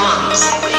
drums.